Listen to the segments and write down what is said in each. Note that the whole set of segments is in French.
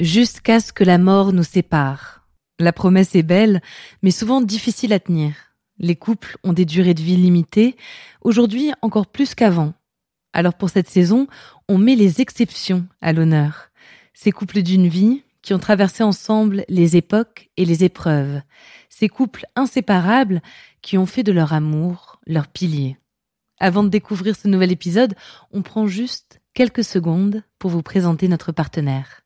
Jusqu'à ce que la mort nous sépare. La promesse est belle, mais souvent difficile à tenir. Les couples ont des durées de vie limitées, aujourd'hui encore plus qu'avant. Alors pour cette saison, on met les exceptions à l'honneur. Ces couples d'une vie qui ont traversé ensemble les époques et les épreuves. Ces couples inséparables qui ont fait de leur amour leur pilier. Avant de découvrir ce nouvel épisode, on prend juste quelques secondes pour vous présenter notre partenaire.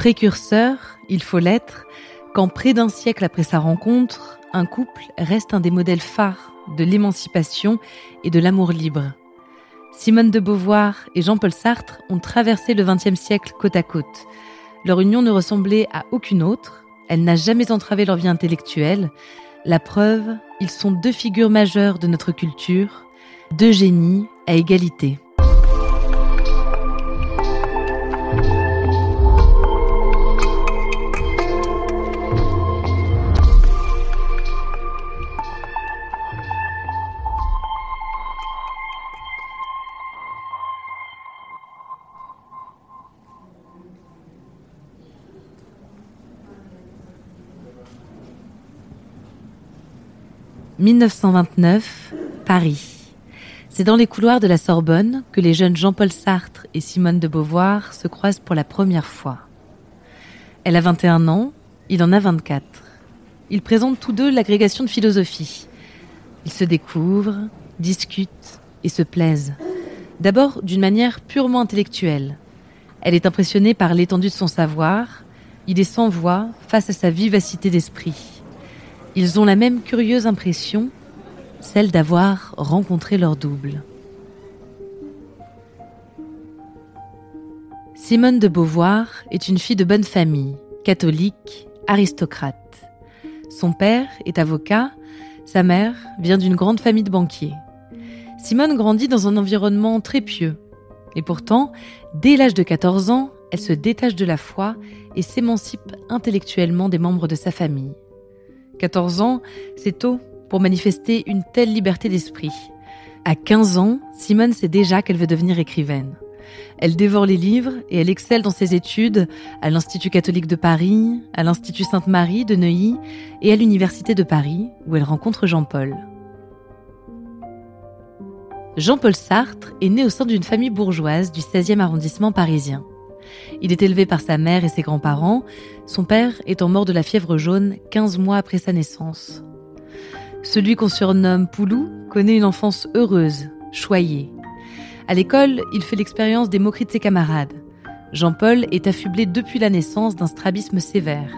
Précurseur, il faut l'être, quand près d'un siècle après sa rencontre, un couple reste un des modèles phares de l'émancipation et de l'amour libre. Simone de Beauvoir et Jean-Paul Sartre ont traversé le XXe siècle côte à côte. Leur union ne ressemblait à aucune autre, elle n'a jamais entravé leur vie intellectuelle. La preuve, ils sont deux figures majeures de notre culture, deux génies à égalité. 1929, Paris. C'est dans les couloirs de la Sorbonne que les jeunes Jean-Paul Sartre et Simone de Beauvoir se croisent pour la première fois. Elle a 21 ans, il en a 24. Ils présentent tous deux l'agrégation de philosophie. Ils se découvrent, discutent et se plaisent. D'abord d'une manière purement intellectuelle. Elle est impressionnée par l'étendue de son savoir. Il est sans voix face à sa vivacité d'esprit. Ils ont la même curieuse impression, celle d'avoir rencontré leur double. Simone de Beauvoir est une fille de bonne famille, catholique, aristocrate. Son père est avocat, sa mère vient d'une grande famille de banquiers. Simone grandit dans un environnement très pieux. Et pourtant, dès l'âge de 14 ans, elle se détache de la foi et s'émancipe intellectuellement des membres de sa famille. 14 ans, c'est tôt pour manifester une telle liberté d'esprit. À 15 ans, Simone sait déjà qu'elle veut devenir écrivaine. Elle dévore les livres et elle excelle dans ses études à l'Institut catholique de Paris, à l'Institut Sainte-Marie de Neuilly et à l'Université de Paris, où elle rencontre Jean-Paul. Jean-Paul Sartre est né au sein d'une famille bourgeoise du 16e arrondissement parisien. Il est élevé par sa mère et ses grands-parents, son père étant mort de la fièvre jaune 15 mois après sa naissance. Celui qu'on surnomme Poulou connaît une enfance heureuse, choyée. À l'école, il fait l'expérience des moqueries de ses camarades. Jean-Paul est affublé depuis la naissance d'un strabisme sévère.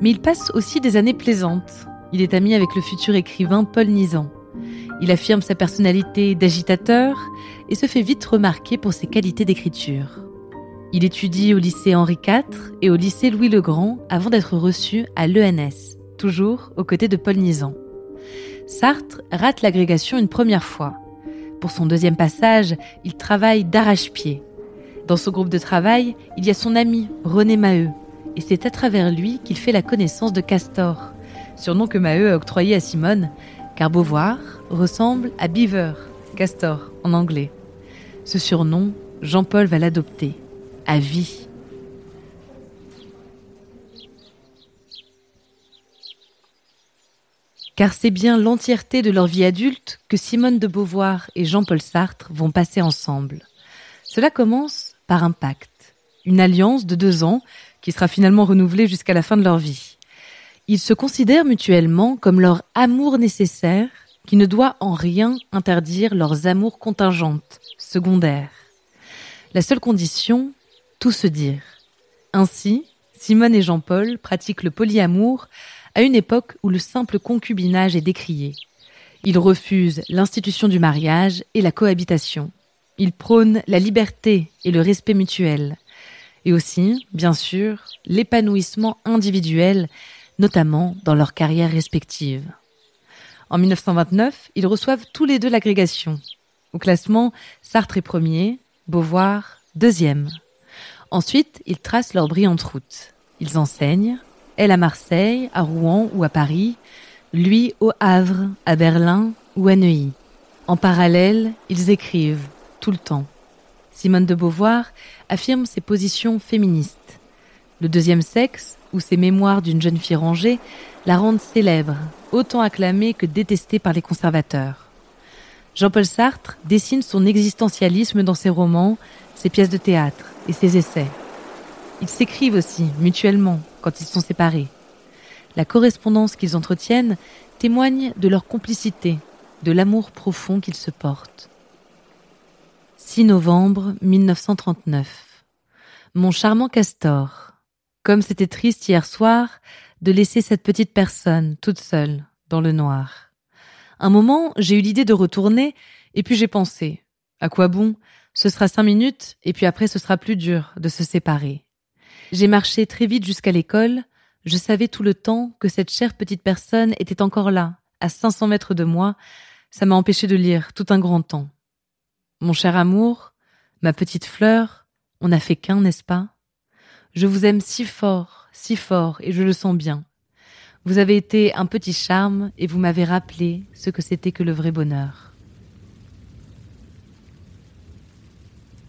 Mais il passe aussi des années plaisantes. Il est ami avec le futur écrivain Paul Nizan. Il affirme sa personnalité d'agitateur et se fait vite remarquer pour ses qualités d'écriture. Il étudie au lycée Henri IV et au lycée Louis le Grand avant d'être reçu à l'ENS, toujours aux côtés de Paul Nizan. Sartre rate l'agrégation une première fois. Pour son deuxième passage, il travaille d'arrache-pied. Dans ce groupe de travail, il y a son ami René Maheu, et c'est à travers lui qu'il fait la connaissance de Castor, surnom que Maheu a octroyé à Simone, car Beauvoir ressemble à Beaver, Castor en anglais. Ce surnom, Jean-Paul va l'adopter à vie. car c'est bien l'entièreté de leur vie adulte que Simone de Beauvoir et Jean-Paul Sartre vont passer ensemble. Cela commence par un pacte, une alliance de deux ans qui sera finalement renouvelée jusqu'à la fin de leur vie. Ils se considèrent mutuellement comme leur amour nécessaire qui ne doit en rien interdire leurs amours contingentes, secondaires. La seule condition, se dire. Ainsi, Simone et Jean-Paul pratiquent le polyamour à une époque où le simple concubinage est décrié. Ils refusent l'institution du mariage et la cohabitation. Ils prônent la liberté et le respect mutuel. Et aussi, bien sûr, l'épanouissement individuel, notamment dans leurs carrières respectives. En 1929, ils reçoivent tous les deux l'agrégation. Au classement, Sartre est premier, Beauvoir deuxième. Ensuite, ils tracent leur brillante route. Ils enseignent, elle à Marseille, à Rouen ou à Paris, lui au Havre, à Berlin ou à Neuilly. En parallèle, ils écrivent, tout le temps. Simone de Beauvoir affirme ses positions féministes. Le deuxième sexe, ou ses mémoires d'une jeune fille rangée, la rendent célèbre, autant acclamée que détestée par les conservateurs. Jean-Paul Sartre dessine son existentialisme dans ses romans, ses pièces de théâtre et ses essais. Ils s'écrivent aussi, mutuellement, quand ils sont séparés. La correspondance qu'ils entretiennent témoigne de leur complicité, de l'amour profond qu'ils se portent. 6 novembre 1939. Mon charmant Castor. Comme c'était triste hier soir de laisser cette petite personne toute seule dans le noir. Un moment, j'ai eu l'idée de retourner et puis j'ai pensé, à quoi bon Ce sera cinq minutes et puis après ce sera plus dur de se séparer. J'ai marché très vite jusqu'à l'école. Je savais tout le temps que cette chère petite personne était encore là, à 500 mètres de moi. Ça m'a empêché de lire tout un grand temps. Mon cher amour, ma petite fleur, on n'a fait qu'un, n'est-ce pas? Je vous aime si fort, si fort, et je le sens bien. Vous avez été un petit charme et vous m'avez rappelé ce que c'était que le vrai bonheur.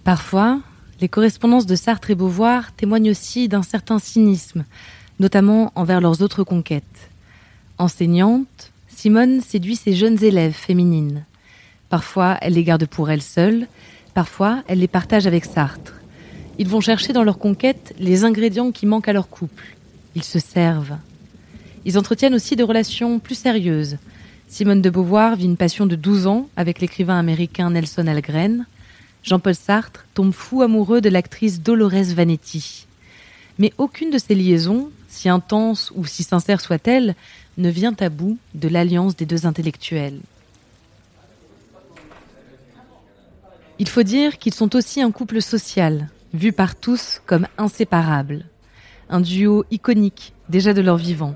Parfois, les correspondances de Sartre et Beauvoir témoignent aussi d'un certain cynisme, notamment envers leurs autres conquêtes. Enseignante, Simone séduit ses jeunes élèves féminines. Parfois, elle les garde pour elle seule, parfois, elle les partage avec Sartre. Ils vont chercher dans leur conquête les ingrédients qui manquent à leur couple. Ils se servent. Ils entretiennent aussi des relations plus sérieuses. Simone de Beauvoir vit une passion de 12 ans avec l'écrivain américain Nelson Algren. Jean-Paul Sartre tombe fou amoureux de l'actrice Dolores Vanetti. Mais aucune de ces liaisons, si intense ou si sincère soit-elle, ne vient à bout de l'alliance des deux intellectuels. Il faut dire qu'ils sont aussi un couple social, vu par tous comme inséparable, un duo iconique déjà de leur vivant.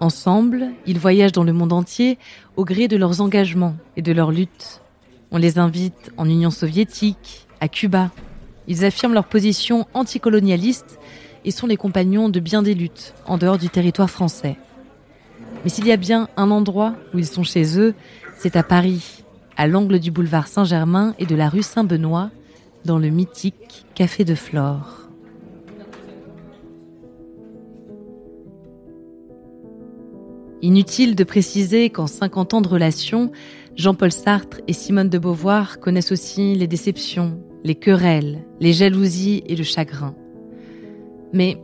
Ensemble, ils voyagent dans le monde entier au gré de leurs engagements et de leurs luttes. On les invite en Union soviétique, à Cuba. Ils affirment leur position anticolonialiste et sont les compagnons de bien des luttes en dehors du territoire français. Mais s'il y a bien un endroit où ils sont chez eux, c'est à Paris, à l'angle du boulevard Saint-Germain et de la rue Saint-Benoît, dans le mythique Café de Flore. Inutile de préciser qu'en 50 ans de relation, Jean-Paul Sartre et Simone de Beauvoir connaissent aussi les déceptions, les querelles, les jalousies et le chagrin. Mais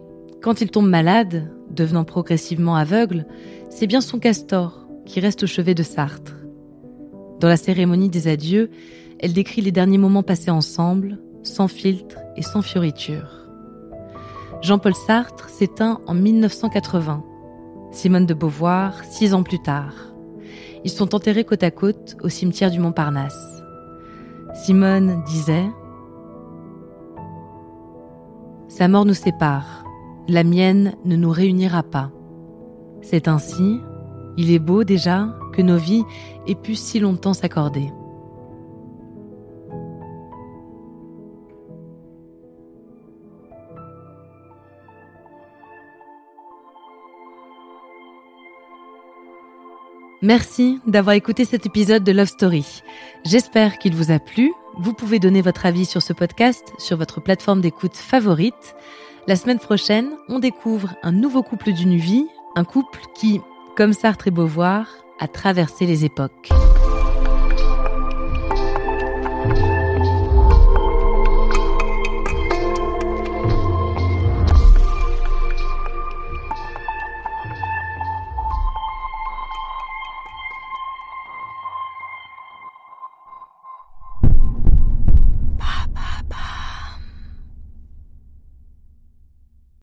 quand il tombe malade, devenant progressivement aveugle, c'est bien son castor qui reste au chevet de Sartre. Dans la cérémonie des adieux, elle décrit les derniers moments passés ensemble, sans filtre et sans fioriture. Jean-Paul Sartre s'éteint en 1980. Simone de Beauvoir, six ans plus tard. Ils sont enterrés côte à côte au cimetière du Montparnasse. Simone disait Sa mort nous sépare, la mienne ne nous réunira pas. C'est ainsi, il est beau déjà que nos vies aient pu si longtemps s'accorder. Merci d'avoir écouté cet épisode de Love Story. J'espère qu'il vous a plu. Vous pouvez donner votre avis sur ce podcast sur votre plateforme d'écoute favorite. La semaine prochaine, on découvre un nouveau couple d'une vie, un couple qui, comme Sartre et Beauvoir, à traverser les époques.